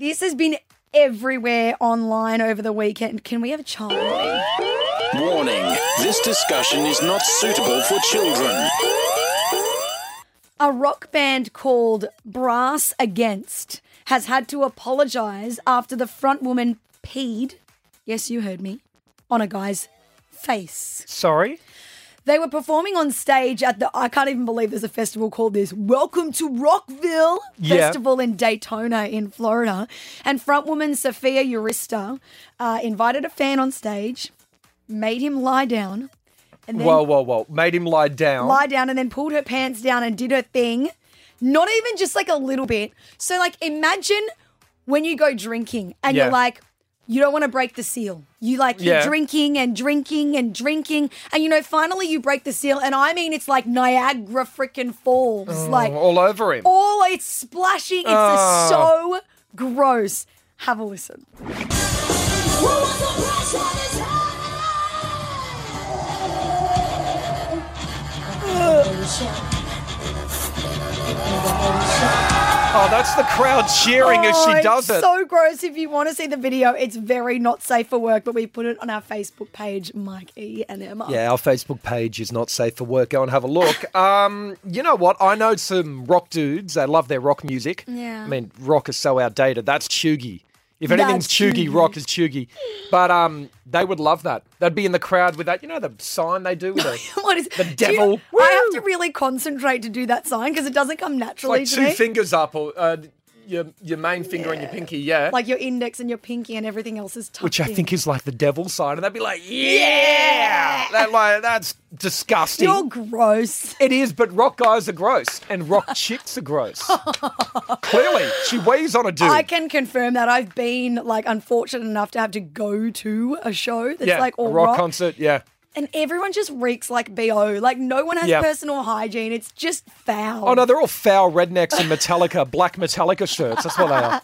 This has been everywhere online over the weekend. Can we have a Charlie? Warning this discussion is not suitable for children. A rock band called Brass Against has had to apologize after the front woman peed, yes, you heard me, on a guy's face. Sorry? They were performing on stage at the, I can't even believe there's a festival called this, Welcome to Rockville Yeah. Festival in Daytona in Florida. And frontwoman Sophia Urista uh, invited a fan on stage, made him lie down, and then Whoa, whoa, whoa. Made him lie down. lie down and then pulled her pants down and did her thing. Not even just like a little bit. So, like, imagine when you go drinking and Yeah. you're like, you don't want to break the seal. You like you're Yeah. drinking and drinking and drinking, and you know, finally you break the seal, and I mean, it's like Niagara freaking Falls, oh, like all over him. all it's splashing. It's Oh. so gross. Have a listen. Oh, that's the crowd cheering as Oh, she it's does it. So gross. If you want to see the video, it's very not safe for work, but we put it on our Facebook page, Mike E and Emma. Yeah, our Facebook page is not safe for work. Go and have a look. Um, you know what? I know some rock dudes. They love their rock music. Yeah. I mean, rock is so outdated. That's chuggy. If anything's chuggy, rock is chuggy. But um, they would love that. They'd be in the crowd with that. You know the sign they do with the, What is the Do you- devil. I have to really concentrate to do that sign because it doesn't come It's naturally like to two me. fingers up, or uh, your your main finger and your pinky. Yeah. Like your index and your pinky and everything else is tucked which I think is like the devil side, and they'd be like, "Yeah, that like that's disgusting." You're gross. It is, but rock guys are gross and rock chicks are gross. Clearly, she weighs on a dude. I can confirm that I've been like unfortunate enough to have to go to a show that's yeah, like a all rock, rock, concert. Yeah, and everyone just reeks like bo. Like no one has Yeah. personal hygiene. It's just foul. oh no, they're all foul rednecks in Metallica, black Metallica shirts. That's what they are.